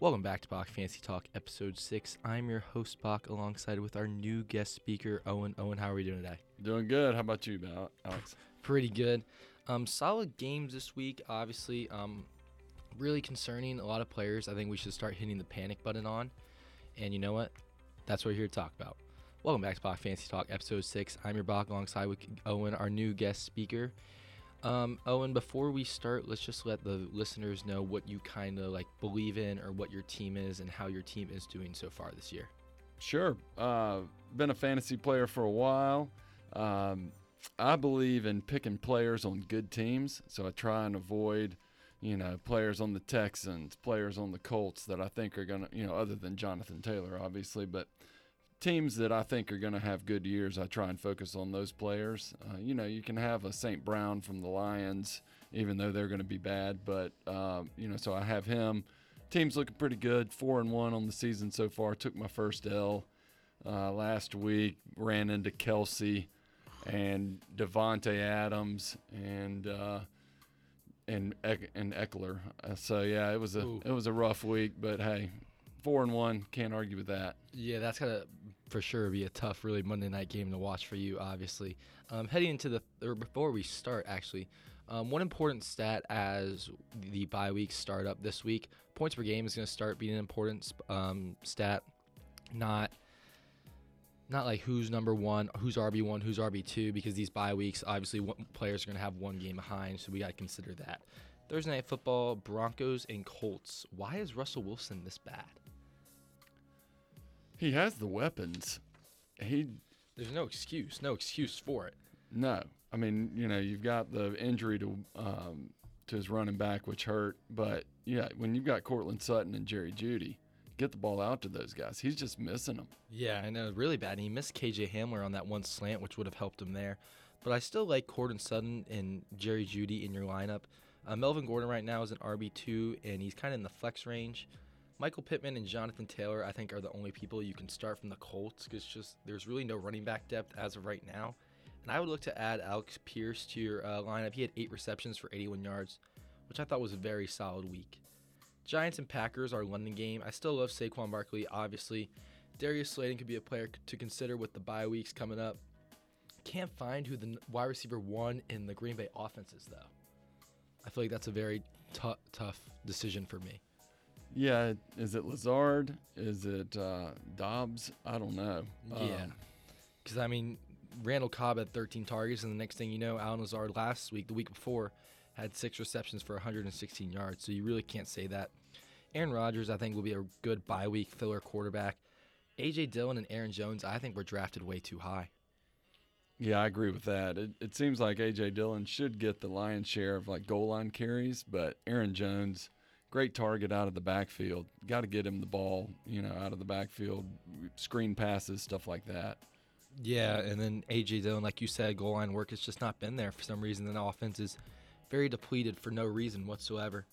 Welcome back to Bok Fancy Talk, episode six. I'm your host, Bok, alongside with our new guest speaker, Owen. Owen, how are we doing today? Doing good. How about you, Al- Alex? Pretty good. Um, solid games this week, obviously. Um, really concerning. A lot of players. I think we should start hitting the panic button on. And you know what? That's what we're here to talk about. Welcome back to Bok Fancy Talk, episode six. I'm your Bok, alongside with Owen, our new guest speaker. Um, Owen, before we start, let's just let the listeners know what you kind of like believe in or what your team is and how your team is doing so far this year. Sure. Uh, been a fantasy player for a while. Um, I believe in picking players on good teams, so I try and avoid, you know, players on the Texans, players on the Colts that I think are gonna, you know, other than Jonathan Taylor, obviously, but teams that I think are going to have good years, I try and focus on those players. Uh, you know, you can have a St. Brown from the Lions, even though they're going to be bad, but um, you know, so I have him. Team's looking pretty good, four and one on the season so far. Took my first L uh, last week. Ran into Kelce and Davante Adams and uh, and and Ekeler. Uh, so yeah, it was a Ooh. it was a rough week, but hey, four and one, can't argue with that. Yeah, that's gonna for sure be a tough, really Monday night game to watch for you. Obviously, um, heading into the or before we start, actually, um, one important stat as the bye weeks start up this week, points per game is gonna start being an important um, stat, not. Not like who's number one, who's RB one, who's RB two, because these bye weeks, obviously, one, players are going to have one game behind, so we got to consider that. Thursday night football, Broncos and Colts. Why is Russell Wilson this bad? He has the weapons. He There's no excuse, no excuse for it. no. I mean, you know, you've got the injury to um, to his running back, which hurt. But yeah, when you've got Courtland Sutton and Jerry Jeudy, get the ball out to those guys. He's just missing them. Yeah, I know, really bad. And he missed KJ Hamler on that one slant, which would have helped him there. But I still like Courtland Sutton and Jerry Jeudy in your lineup. Uh, Melvin Gordon right now is an RB2, and he's kind of in the flex range. Michael Pittman and Jonathan Taylor, I think, are the only people you can start from the Colts because just there's really no running back depth as of right now. And I would look to add Alec Pierce to your uh, lineup. He had eight receptions for 81 yards, which I thought was a very solid week. Giants and Packers, our London game. I still love Saquon Barkley, obviously. Darius Slayton could be a player to consider with the bye weeks coming up. Can't find who the wide receiver one in the Green Bay offense is, though. I feel like that's a very tou- tough decision for me. Yeah, is it Lazard? Is it uh, Doubs? I don't know. Yeah. Um, Because, I mean, Randall Cobb had 13 targets, and the next thing you know, Allen Lazard last week, the week before, had six receptions for 116 yards. So you really can't say that. Aaron Rodgers, I think, will be a good bye week filler quarterback. A.J. Dillon and Aaron Jones, I think, were drafted way too high. Yeah, I agree with that. It, it seems like AJ Dillon should get the lion's share of like goal line carries, but Aaron Jones, great target out of the backfield. Got to get him the ball, you know, out of the backfield, screen passes, stuff like that. Yeah, and then A.J. Dillon, like you said, goal line work has just not been there for some reason. The offense is very depleted for no reason whatsoever.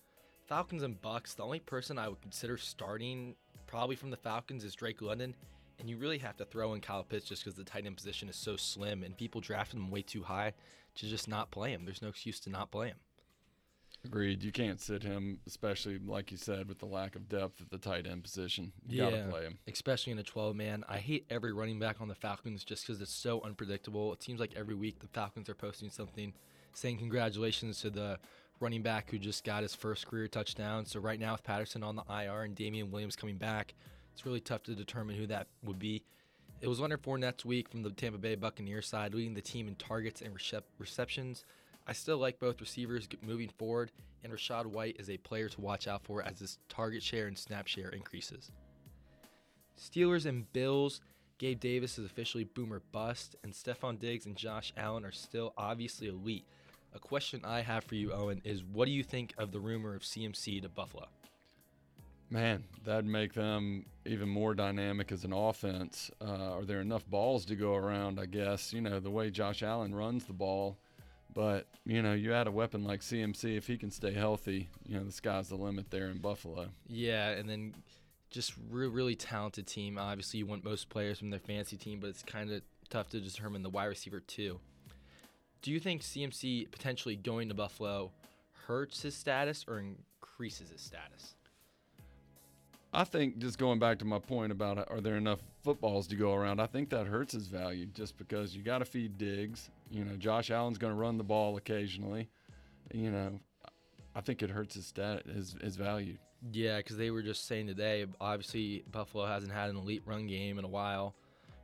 Falcons and Bucks, the only person I would consider starting probably from the Falcons is Drake London. And you really have to throw in Kyle Pitts just because the tight end position is so slim and people drafted him way too high to just not play him. There's no excuse to not play him. Agreed. You can't sit him, especially like you said, with the lack of depth at the tight end position. You got to play him. especially in a 12 man. I hate every running back on the Falcons just because it's so unpredictable. It seems like every week the Falcons are posting something saying congratulations to the running back who just got his first career touchdown. So right now with Patterson on the IR and Damien Williams coming back, it's really tough to determine who that would be. It was Leonard Fournette's week from the Tampa Bay Buccaneers side, leading the team in targets and recep- receptions. I still like both receivers moving forward, and Rachaad White is a player to watch out for as his target share and snap share increases. Steelers and Bills. Gabe Davis is officially boomer bust, and Stefon Diggs and Josh Allen are still obviously elite. A question I have for you, Owen, is what do you think of the rumor of CMC to Buffalo? Man, that'd make them even more dynamic as an offense. Uh, are there enough balls to go around? I guess you know the way Josh Allen runs the ball, but you know you add a weapon like CMC if he can stay healthy. You know the sky's the limit there in Buffalo. Yeah, and then just re- really talented team. Obviously, you want most players from their fancy team, but it's kind of tough to determine the wide receiver too. Do you think CMC potentially going to Buffalo hurts his status or increases his status? I think just going back to my point about uh, are there enough footballs to go around, I think that hurts his value just because you got to feed Diggs. You know, Josh Allen's going to run the ball occasionally. You know, I think it hurts his stat, his his value. Yeah, because they were just saying today, obviously Buffalo hasn't had an elite run game in a while,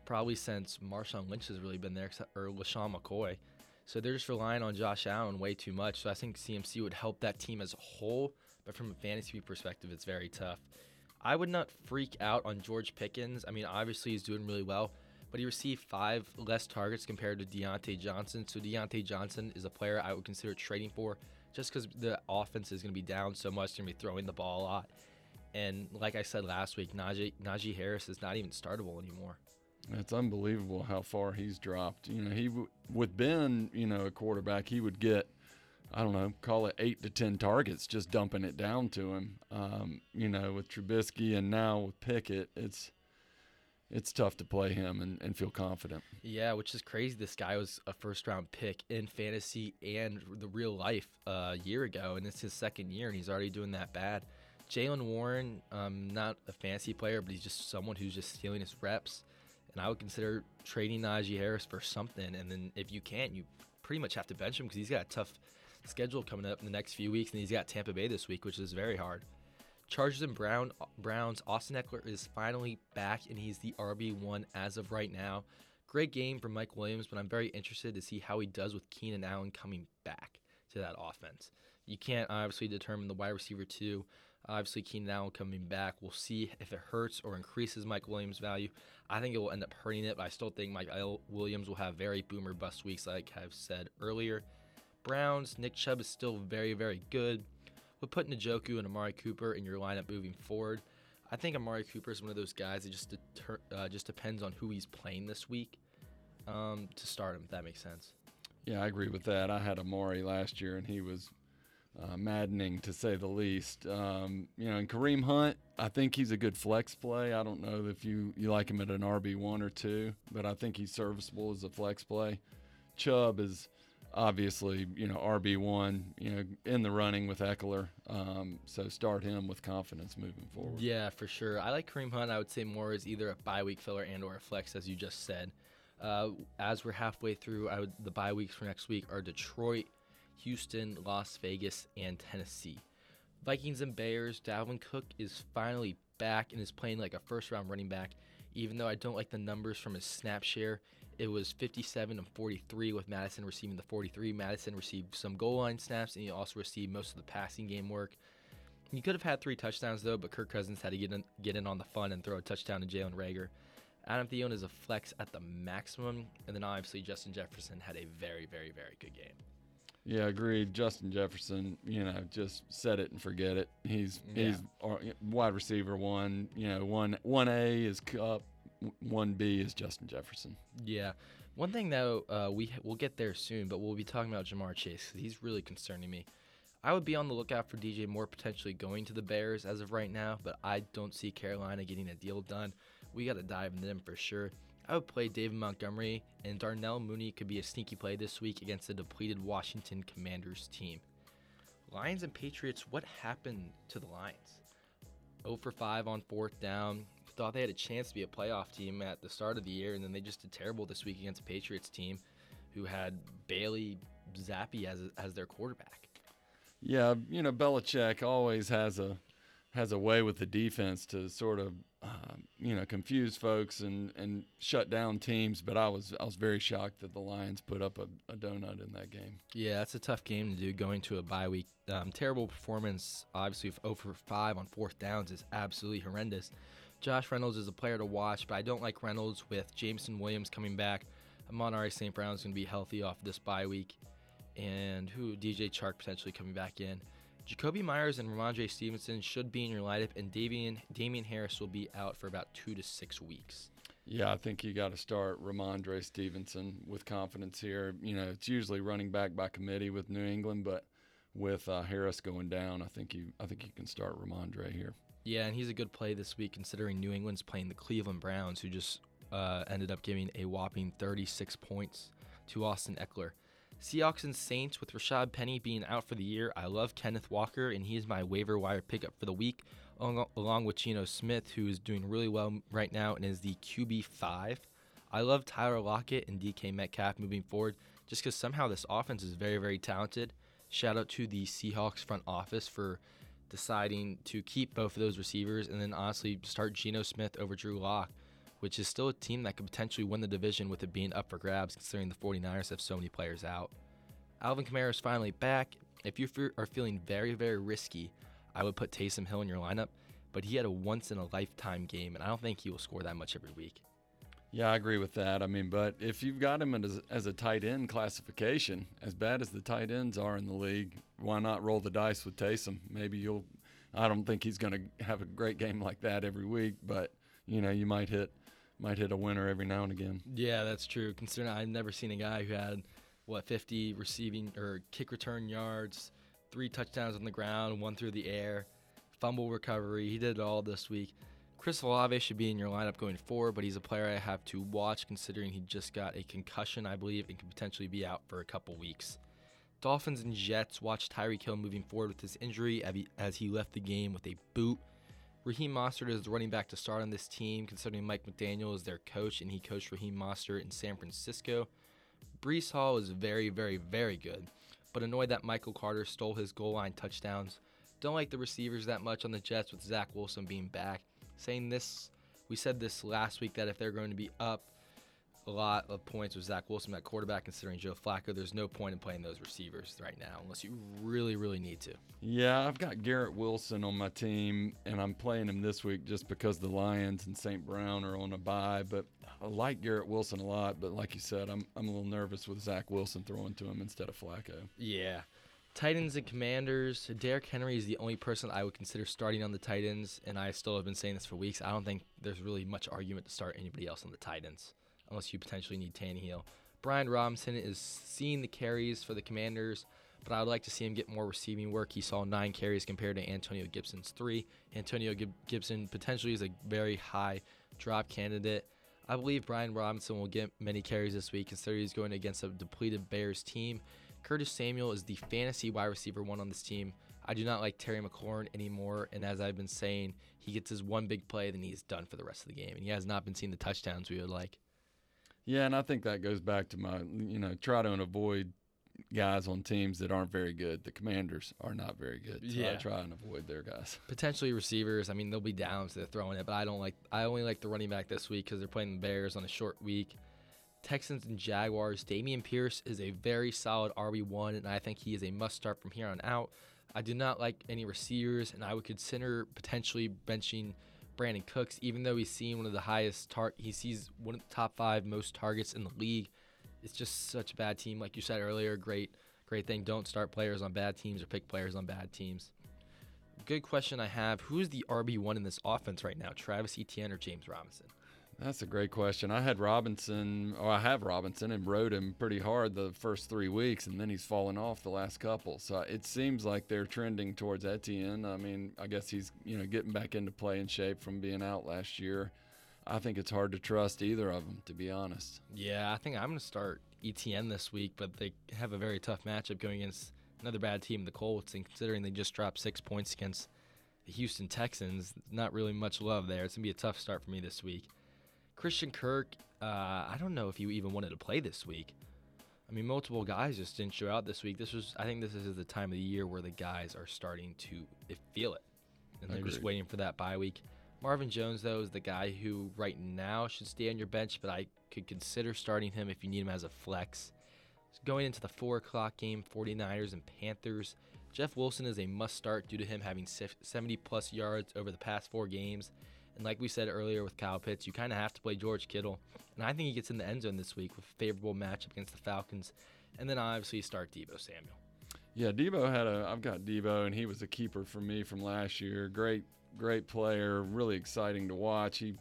probably since Marshawn Lynch has really been there, or LeSean McCoy. So they're just relying on Josh Allen way too much. So I think CMC would help that team as a whole, but from a fantasy perspective, it's very tough. I would not freak out on George Pickens. I mean, obviously he's doing really well, but he received five less targets compared to Diontae Johnson. So Diontae Johnson is a player I would consider trading for just because the offense is going to be down so much. Going to be throwing the ball a lot. And like I said last week, Najee, Najee Harris is not even startable anymore. It's unbelievable how far he's dropped. You know, he with Ben, you know, a quarterback, he would get, I don't know, call it eight to ten targets, just dumping it down to him. Um, you know, with Trubisky and now with Pickett, it's it's tough to play him and, and feel confident. Yeah, which is crazy. This guy was a first round pick in fantasy and the real life uh, a year ago, and it's his second year, and he's already doing that bad. Jaylen Warren, um, not a fantasy player, but he's just someone who's just stealing his reps. And I would consider trading Najee Harris for something. And then if you can't, you pretty much have to bench him because he's got a tough schedule coming up in the next few weeks, and he's got Tampa Bay this week, which is very hard. Chargers and Brown Browns. Austin Ekeler is finally back, and he's the RB one as of right now. Great game from Mike Williams, but I'm very interested to see how he does with Keenan Allen coming back to that offense. You can't obviously determine the wide receiver two. Obviously, Keenan Allen coming back. We'll see if it hurts or increases Mike Williams' value. I think it will end up hurting it, but I still think Mike Williams will have very boomer bust weeks, like I've said earlier. Browns, Nick Chubb is still very, very good with putting Njoku and Amari Cooper in your lineup moving forward. I think Amari Cooper is one of those guys that just deter, uh, just depends on who he's playing this week um, to start him. If that makes sense. Yeah, I agree with that. I had Amari last year, and he was uh, maddening to say the least. Um, you know, and Kareem Hunt, I think he's a good flex play. I don't know if you you like him at an RB one or two, but I think he's serviceable as a flex play. Chubb is obviously, you know, RB1, you know, in the running with Ekeler. Um, so start him with confidence moving forward. Yeah, for sure. I like Kareem Hunt. I would say more as either a bye week filler and or a flex, as you just said. Uh, as we're halfway through, would, the bye weeks for next week are Detroit, Houston, Las Vegas, and Tennessee. Vikings and Bears. Dalvin Cook is finally back and is playing like a first round running back. Even though I don't like the numbers from his snap share, it was 57 and 43 with Madison receiving the 43. Madison received some goal line snaps and he also received most of the passing game work. He could have had three touchdowns though, but Kirk Cousins had to get in, get in on the fun and throw a touchdown to Jalen Reagor. Adam Thielen is a flex at the maximum, and then obviously Justin Jefferson had a very, very, very good game. Yeah, agreed. Justin Jefferson, you know, just set it and forget it. He's yeah. he's wide receiver one. You know, one one A is Kupp, one B is Justin Jefferson. Yeah. One thing though, uh, we we'll get there soon, but we'll be talking about Ja'Marr Chase. He's really concerning me. I would be on the lookout for DJ Moore potentially going to the Bears as of right now, but I don't see Carolina getting a deal done. We got to dive into them for sure. I would play David Montgomery, and Darnell Mooney could be a sneaky play this week against the depleted Washington Commanders team. Lions and Patriots, what happened to the Lions? 0 for 5 on fourth down thought they had a chance to be a playoff team at the start of the year, and then they just did terrible this week against a Patriots team who had Bailey Zappe as as their quarterback. Yeah, you know Belichick always has a has a way with the defense to sort of um, you know confuse folks and, and shut down teams. But I was I was very shocked that the Lions put up a, a donut in that game. Yeah, that's a tough game to do going to a bye week. Um, terrible performance, obviously, over five on fourth downs is absolutely horrendous. Josh Reynolds is a player to watch, but I don't like Reynolds with Jameson Williams coming back. Amon-Ra St. Brown is going to be healthy off this bye week. And who DJ Chark potentially coming back in. Jakobi Meyers and Rhamondre Stevenson should be in your lineup, and Damien, Damien Harris will be out for about two to six weeks. Yeah, I think you got to start Rhamondre Stevenson with confidence here. You know, it's usually running back by committee with New England, but with uh, Harris going down, I think you I think you can start Rhamondre here. Yeah, and he's a good play this week considering New England's playing the Cleveland Browns, who just uh, ended up giving a whopping 36 points to Austin Ekeler. Seahawks and Saints with Rashad Penny being out for the year. I love Kenneth Walker, and he is my waiver wire pickup for the week. along with Geno Smith, who is doing really well right now and is the QB5. I love Tyler Lockett and DK Metcalf moving forward just because somehow this offense is very, very talented. Shout out to the Seahawks front office for deciding to keep both of those receivers and then honestly start Geno Smith over Drew Lock, which is still a team that could potentially win the division with it being up for grabs considering the 49ers have so many players out. Alvin Kamara is finally back. If you are feeling very, very risky, I would put Taysom Hill in your lineup, but he had a once in a lifetime game, and I don't think he will score that much every week. Yeah, I agree with that. I mean, but if you've got him as, as a tight end classification, as bad as the tight ends are in the league, why not roll the dice with Taysom? Maybe you'll. I don't think he's going to have a great game like that every week, but you know, you might hit might hit a winner every now and again. Yeah, that's true. Considering I've never seen a guy who had what 50 receiving or kick return yards, three touchdowns on the ground, one through the air, fumble recovery. He did it all this week. Chris Olave should be in your lineup going forward, but he's a player I have to watch considering he just got a concussion, I believe, and could potentially be out for a couple weeks. Dolphins and Jets watch Tyreek Hill moving forward with his injury as he left the game with a boot. Raheem Mostert is the running back to start on this team, considering Mike McDaniel is their coach and he coached Raheem Mostert in San Francisco. Breece Hall is very, very, very good, but annoyed that Michael Carter stole his goal line touchdowns. Don't like the receivers that much on the Jets with Zach Wilson being back. Saying this, we said this last week that if they're going to be up a lot of points with Zach Wilson at quarterback, considering Joe Flacco, there's no point in playing those receivers right now unless you really, really need to. Yeah, I've got Garrett Wilson on my team, and I'm playing him this week just because the Lions and St. Brown are on a bye. But I like Garrett Wilson a lot, but like you said, I'm I'm a little nervous with Zach Wilson throwing to him instead of Flacco. Yeah. Titans and Commanders. Derrick Henry is the only person I would consider starting on the Titans, and I still have been saying this for weeks. I don't think there's really much argument to start anybody else on the Titans unless you potentially need Tannehill. Brian Robinson is seeing the carries for the Commanders, but I would like to see him get more receiving work. He saw nine carries compared to Antonio Gibson's three. Antonio Gibson potentially is a very high drop candidate. I believe Brian Robinson will get many carries this week, considering he's going against a depleted Bears team. Curtis Samuel is the fantasy wide receiver one on this team. I do not like Terry McLaurin anymore, and as I've been saying, he gets his one big play, then he's done for the rest of the game, and he has not been seeing the touchdowns we would like. Yeah, and I think that goes back to my, you know, try to avoid guys on teams that aren't very good. The Commanders are not very good. So yeah. I try and avoid their guys. Potentially receivers. I mean, they'll be down, so they're throwing it. But I don't like. I only like the running back this week because they're playing the Bears on a short week. Texans and Jaguars. Dameon Pierce is a very solid RB1, and I think he is a must start from here on out. I do not like any receivers, and I would consider potentially benching Brandin Cooks, even though he's seen one of the highest tar- he sees one of the top five most targets in the league. It's just such a bad team, like you said earlier. Great, great thing. Don't start players on bad teams or pick players on bad teams. Good question I have: Who's the RB one in this offense right now? Travis Etienne or James Robinson? That's a great question. I had Robinson, or I have Robinson, and rode him pretty hard the first three weeks, and then he's fallen off the last couple. So uh, it seems like they're trending towards Etienne. I mean, I guess he's you know getting back into playing shape from being out last year. I think it's hard to trust either of them, to be honest. Yeah, I think I'm going to start Etienne this week, but they have a very tough matchup going against another bad team, the Colts, and considering they just dropped six points against the Houston Texans, not really much love there. It's going to be a tough start for me this week. Christian Kirk, uh, I don't know if you even wanted to play this week. I mean, multiple guys just didn't show out this week. This was, I think, this is the time of the year where the guys are starting to feel it, and they're Agreed. just waiting for that bye week. Marvin Jones, though, is the guy who right now should stay on your bench, but I could consider starting him if you need him as a flex. Going into the 4 o'clock game, 49ers and Panthers. Jeff Wilson is a must start due to him having 70 plus yards over the past four games and like we said earlier with Kyle Pitts, you kind of have to play George Kittle. And I think he gets in the end zone this week with a favorable matchup against the Falcons. And then obviously start Deebo Samuel. Yeah, Deebo had a. I've got Deebo, and he was a keeper for me from last year. Great, great player. Really exciting to watch. He,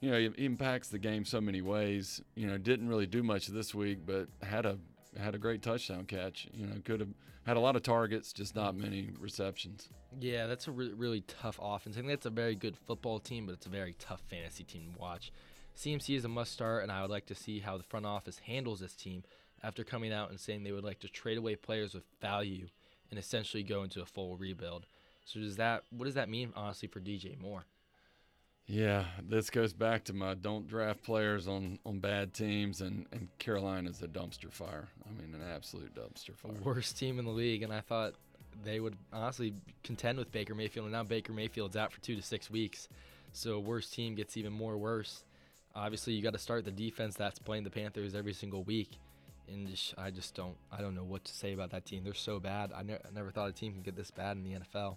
you know, he impacts the game so many ways. You know, didn't really do much this week, but had a had a great touchdown catch. You know, could have had a lot of targets, just not many receptions. Yeah, that's a really, really tough offense. I think that's a very good football team, but it's a very tough fantasy team to watch. CMC is a must start, and I would like to see how the front office handles this team after coming out and saying they would like to trade away players with value and essentially go into a full rebuild. So does that what does that mean honestly for DJ Moore? Yeah, this goes back to my don't draft players on, on bad teams, and, and Carolina's a dumpster fire. I mean, an absolute dumpster fire. Worst team in the league, and I thought they would honestly contend with Baker Mayfield, and now Baker Mayfield's out for two to six weeks. So worst team gets even more worse. Obviously, you got to start the defense that's playing the Panthers every single week, and just, I just don't I don't know what to say about that team. They're so bad. I, ne- I never thought a team could get this bad in the NFL.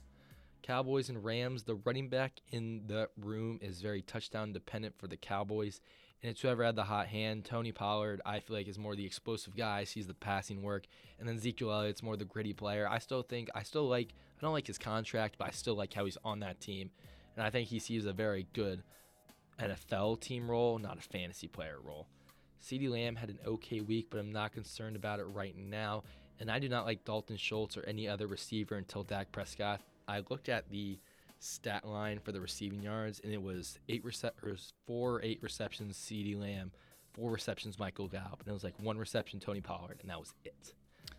Cowboys and Rams, the running back in the room is very touchdown dependent for the Cowboys. And it's whoever had the hot hand. Tony Pollard, I feel like, is more the explosive guy, sees the passing work. And then Ezekiel Elliott's more the gritty player. I still think, I still like, I don't like his contract, but I still like how he's on that team. And I think he sees a very good NFL team role, not a fantasy player role. CeeDee Lamb had an okay week, but I'm not concerned about it right now. And I do not like Dalton Schultz or any other receiver until Dak Prescott I looked at the stat line for the receiving yards, and it was eight rece- four eight receptions CeeDee Lamb, four receptions Michael Gallup, and it was like one reception Tony Pollard, and that was it.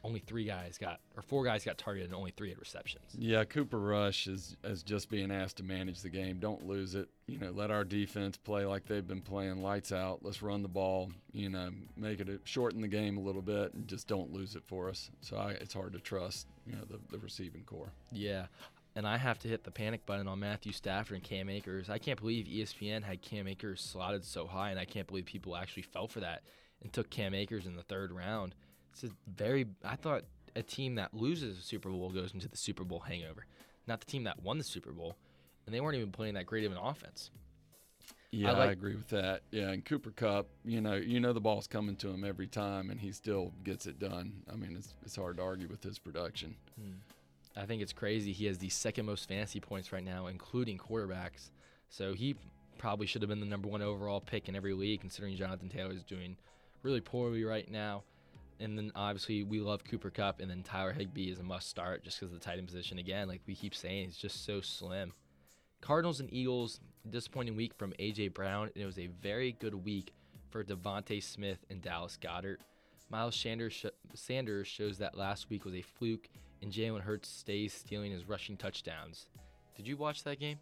Only three guys got, or four guys got targeted, and only three had receptions. Yeah, Cooper Rush is is just being asked to manage the game. Don't lose it. You know, let our defense play like they've been playing, lights out. Let's run the ball. You know, make it a, shorten the game a little bit, and just don't lose it for us. So I, it's hard to trust. You know, the the receiving core. Yeah, and I have to hit the panic button on Matthew Stafford and Cam Akers. I can't believe ESPN had Cam Akers slotted so high, and I can't believe people actually fell for that and took Cam Akers in the third round. It's a very, I thought a team that loses a Super Bowl goes into the Super Bowl hangover, not the team that won the Super Bowl, and they weren't even playing that great of an offense. Yeah, I, like, I, agree with that. Yeah, and Cooper Kupp, you know, you know the ball's coming to him every time, and he still gets it done. I mean, it's it's hard to argue with his production. Hmm. I think it's crazy. He has the second most fantasy points right now, including quarterbacks. So he probably should have been the number one overall pick in every league, considering Jonathan Taylor is doing really poorly right now. And then obviously we love Cooper Kupp, and then Tyler Higbee is a must start just because the tight end position again, like we keep saying, it's just so slim. Cardinals and Eagles, disappointing week from AJ Brown, and it was a very good week for DeVonta Smith and Dallas Goedert. Miles Sanders, Sanders shows that last week was a fluke and Jalen Hurts stays stealing his rushing touchdowns. Did you watch that game?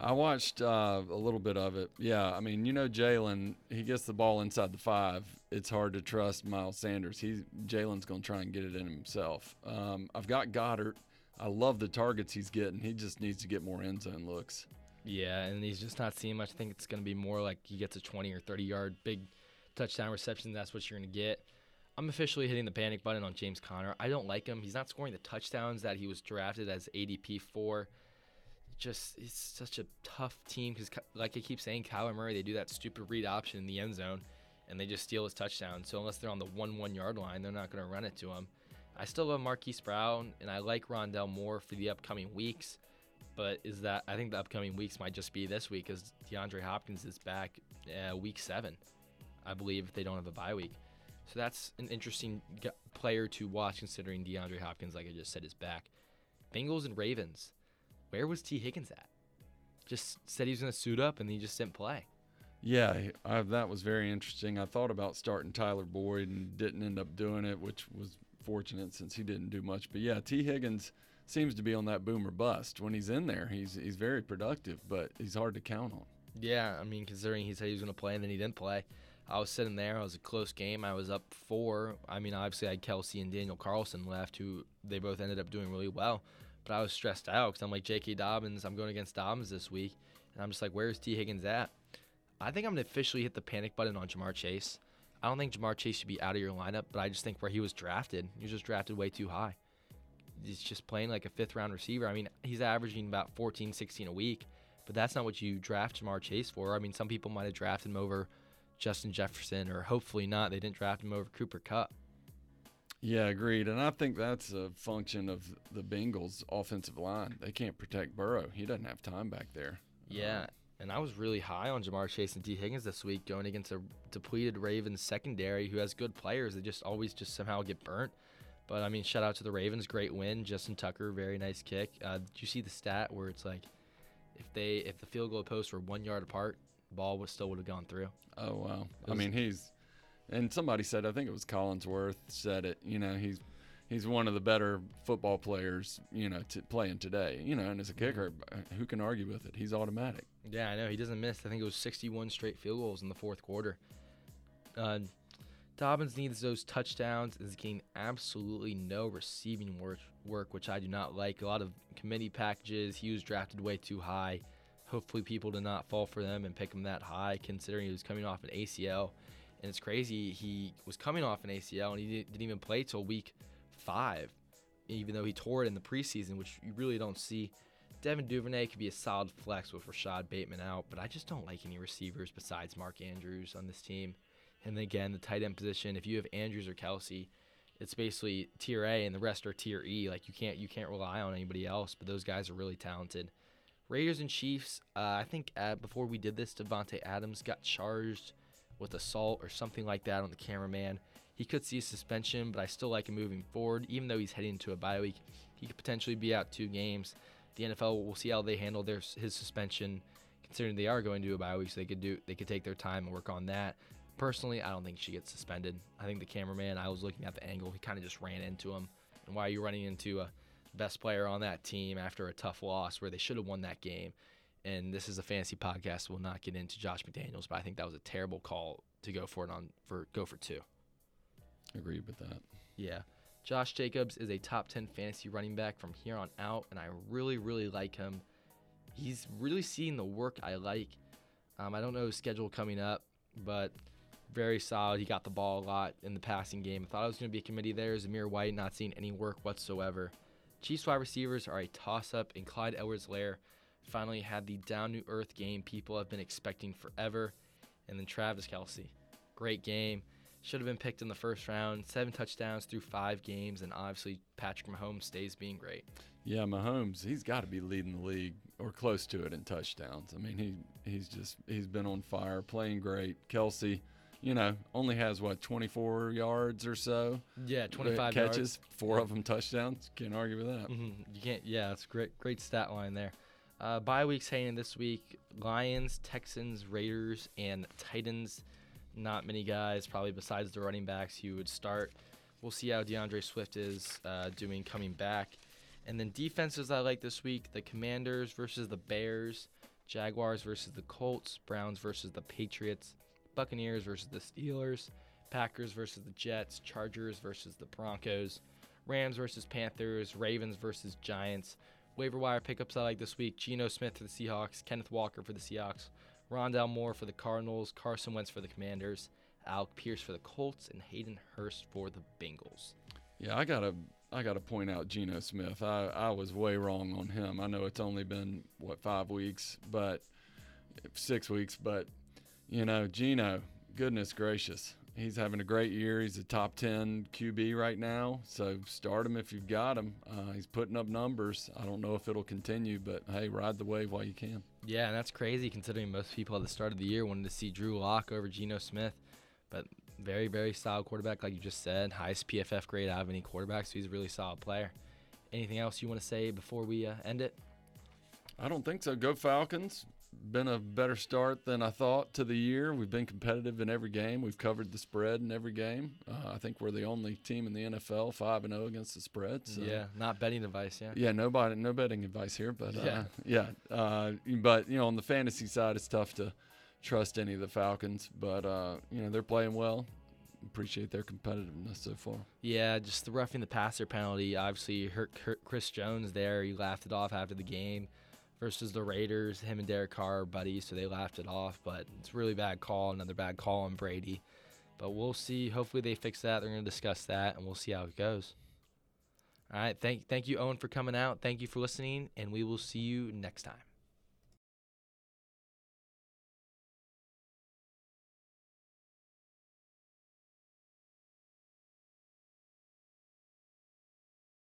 I watched uh, a little bit of it. Yeah, I mean, you know, Jalen, he gets the ball inside the five. It's hard to trust Miles Sanders. He's Jalen's going to try and get it in himself. Um, I've got Goedert. I love the targets he's getting. He just needs to get more end zone looks. Yeah, and he's just not seeing much. I think it's going to be more like he gets a 20 or 30 yard big touchdown reception. That's what you're going to get. I'm officially hitting the panic button on James Conner. I don't like him. He's not scoring the touchdowns that he was drafted as ADP for. Just it's such a tough team because, like I keep saying, Kyler Murray they do that stupid read option in the end zone, and they just steal his touchdown. So unless they're on the one one yard line, they're not going to run it to him. I still love Marquise Brown, and I like Rondale Moore for the upcoming weeks. But is that I think the upcoming weeks might just be this week because DeAndre Hopkins is back uh, week seven, I believe, if they don't have a bye week. So that's an interesting g- player to watch considering DeAndre Hopkins, like I just said, is back. Bengals and Ravens. Where was Tee Higgins at? Just said he was going to suit up and he just didn't play. Yeah, I, that was very interesting. I thought about starting Tyler Boyd and didn't end up doing it, which was fortunate since he didn't do much. But yeah, Tee Higgins seems to be on that boomer bust. When he's in there, he's he's very productive, but he's hard to count on. Yeah, I mean, considering he said he was going to play and then he didn't play. I was sitting there. It was a close game. I was up four. I mean, obviously, I had Kelce and Daniel Carlson left, who they both ended up doing really well. But I was stressed out because I'm like, J.K. Dobbins, I'm going against Dobbins this week. And I'm just like, where's Tee Higgins at? I think I'm going to officially hit the panic button on Ja'Marr Chase. I don't think Ja'Marr Chase should be out of your lineup, but I just think where he was drafted, he was just drafted way too high. He's just playing like a fifth round receiver. I mean, he's averaging about 14, 16 a week, but that's not what you draft Ja'Marr Chase for. I mean, some people might have drafted him over Justin Jefferson, or hopefully not. They didn't draft him over Cooper Kupp. Yeah, agreed. And I think that's a function of the Bengals' offensive line. They can't protect Burrow. He doesn't have time back there. Yeah. Um, and I was really high on Ja'Marr Chase and Tee Higgins this week going against a depleted Ravens secondary who has good players. They just always just somehow get burnt. But I mean, shout out to the Ravens, great win. Justin Tucker, very nice kick. Uh, did you see the stat where it's like, if they if the field goal posts were one yard apart, ball would still would have gone through. Oh wow! I mean, he's and somebody said I think it was Collinsworth said it. You know, he's he's one of the better football players, you know, to playing today. You know, and as a kicker, uh, who can argue with it? He's automatic. Yeah, I know he doesn't miss. I think it was 61 straight field goals in the fourth quarter. Uh, Dobbins needs those touchdowns. Is getting absolutely no receiving work, work, which I do not like. A lot of committee packages. He was drafted way too high. Hopefully, people did not fall for them and pick him that high, considering he was coming off an ACL. And it's crazy. He was coming off an ACL and he didn't even play till week five, even though he tore it in the preseason, which you really don't see. Devin Duvernay could be a solid flex with Rashod Bateman out, but I just don't like any receivers besides Mark Andrews on this team. And again, the tight end position, if you have Andrews or Kelce, it's basically tier A and the rest are tier E. Like you can't you can't rely on anybody else, but those guys are really talented. Raiders and Chiefs. Uh, I think uh, before we did this, Davante Adams got charged with assault or something like that on the cameraman. He could see a suspension, but I still like him moving forward. Even though he's heading into a bye week, he could potentially be out two games. The NFL will see how they handle their his suspension, considering they are going to a bye week, so they could do they could take their time and work on that. Personally, I don't think she gets suspended. I think the cameraman, I was looking at the angle, he kind of just ran into him. And why are you running into a best player on that team after a tough loss where they should have won that game? And this is a fantasy podcast. We'll not get into Josh McDaniels, but I think that was a terrible call to go for it on for go for two. Agree with that. Yeah. Josh Jacobs is a top 10 fantasy running back from here on out, and I really, really like him. He's really seeing the work I like. Um, I don't know his schedule coming up, but very solid. He got the ball a lot in the passing game. I thought it was going to be a committee there. Zamir White not seeing any work whatsoever. Chiefs wide receivers are a toss up, and Clyde Edwards-Helaire finally had the down to earth game people have been expecting forever. And then Travis Kelce, Great game. Should have been picked in the first round. Seven touchdowns through five games, and obviously Patrick Mahomes stays being great. Yeah, Mahomes, he's got to be leading the league or close to it in touchdowns. I mean, he he's just he's been on fire, playing great. Kelce, you know, only has what 24 yards or so. Yeah, 25 catches, yards. four of them touchdowns. Can't argue with that. Mm-hmm. You can't. Yeah, it's great. Great stat line there. Uh, bye weeks hanging this week: Lions, Texans, Raiders, and Titans. Not many guys, probably besides the running backs, you would start. We'll see how D'Andre Swift is uh, doing coming back. And then defenses I like this week: the Commanders versus the Bears, Jaguars versus the Colts, Browns versus the Patriots, Buccaneers versus the Steelers, Packers versus the Jets, Chargers versus the Broncos, Rams versus Panthers, Ravens versus Giants. Waiver wire pickups I like this week: Geno Smith for the Seahawks, Kenneth Walker for the Seahawks, Rondale Moore for the Cardinals, Carson Wentz for the Commanders, Alec Pierce for the Colts, and Hayden Hurst for the Bengals. Yeah, I gotta I gotta point out Geno Smith. I, I was way wrong on him. I know it's only been what five weeks, but six weeks, but you know, Geno, goodness gracious. He's having a great year. He's a top 10 QB right now. So start him if you've got him. Uh, he's putting up numbers. I don't know if it'll continue, but hey, ride the wave while you can. Yeah, and that's crazy considering most people at the start of the year wanted to see Drew Lock over Geno Smith. But very, very solid quarterback, like you just said. Highest PFF grade out of any quarterback, so he's a really solid player. Anything else you want to say before we uh, end it? I don't think so. Go Falcons been a better start than I thought to the year. We've been competitive in every game. We've covered the spread in every game. Uh, I think we're the only team in the NFL five and zero against the spread. So. Yeah, not betting advice. Yeah. Yeah, nobody, no betting advice here. But yeah, uh, yeah. Uh, but you know, on the fantasy side, it's tough to trust any of the Falcons. But uh, you know, they're playing well. Appreciate their competitiveness so far. Yeah, just the roughing the passer penalty obviously hurt Chris Jones there. He laughed it off after the game versus the Raiders. Him and Derek Carr are buddies, so they laughed it off. But it's really bad call. Another bad call on Brady. But we'll see. Hopefully they fix that. They're going to discuss that, and we'll see how it goes. All right. Thank, thank you, Owen, for coming out. Thank you for listening, and we will see you next time.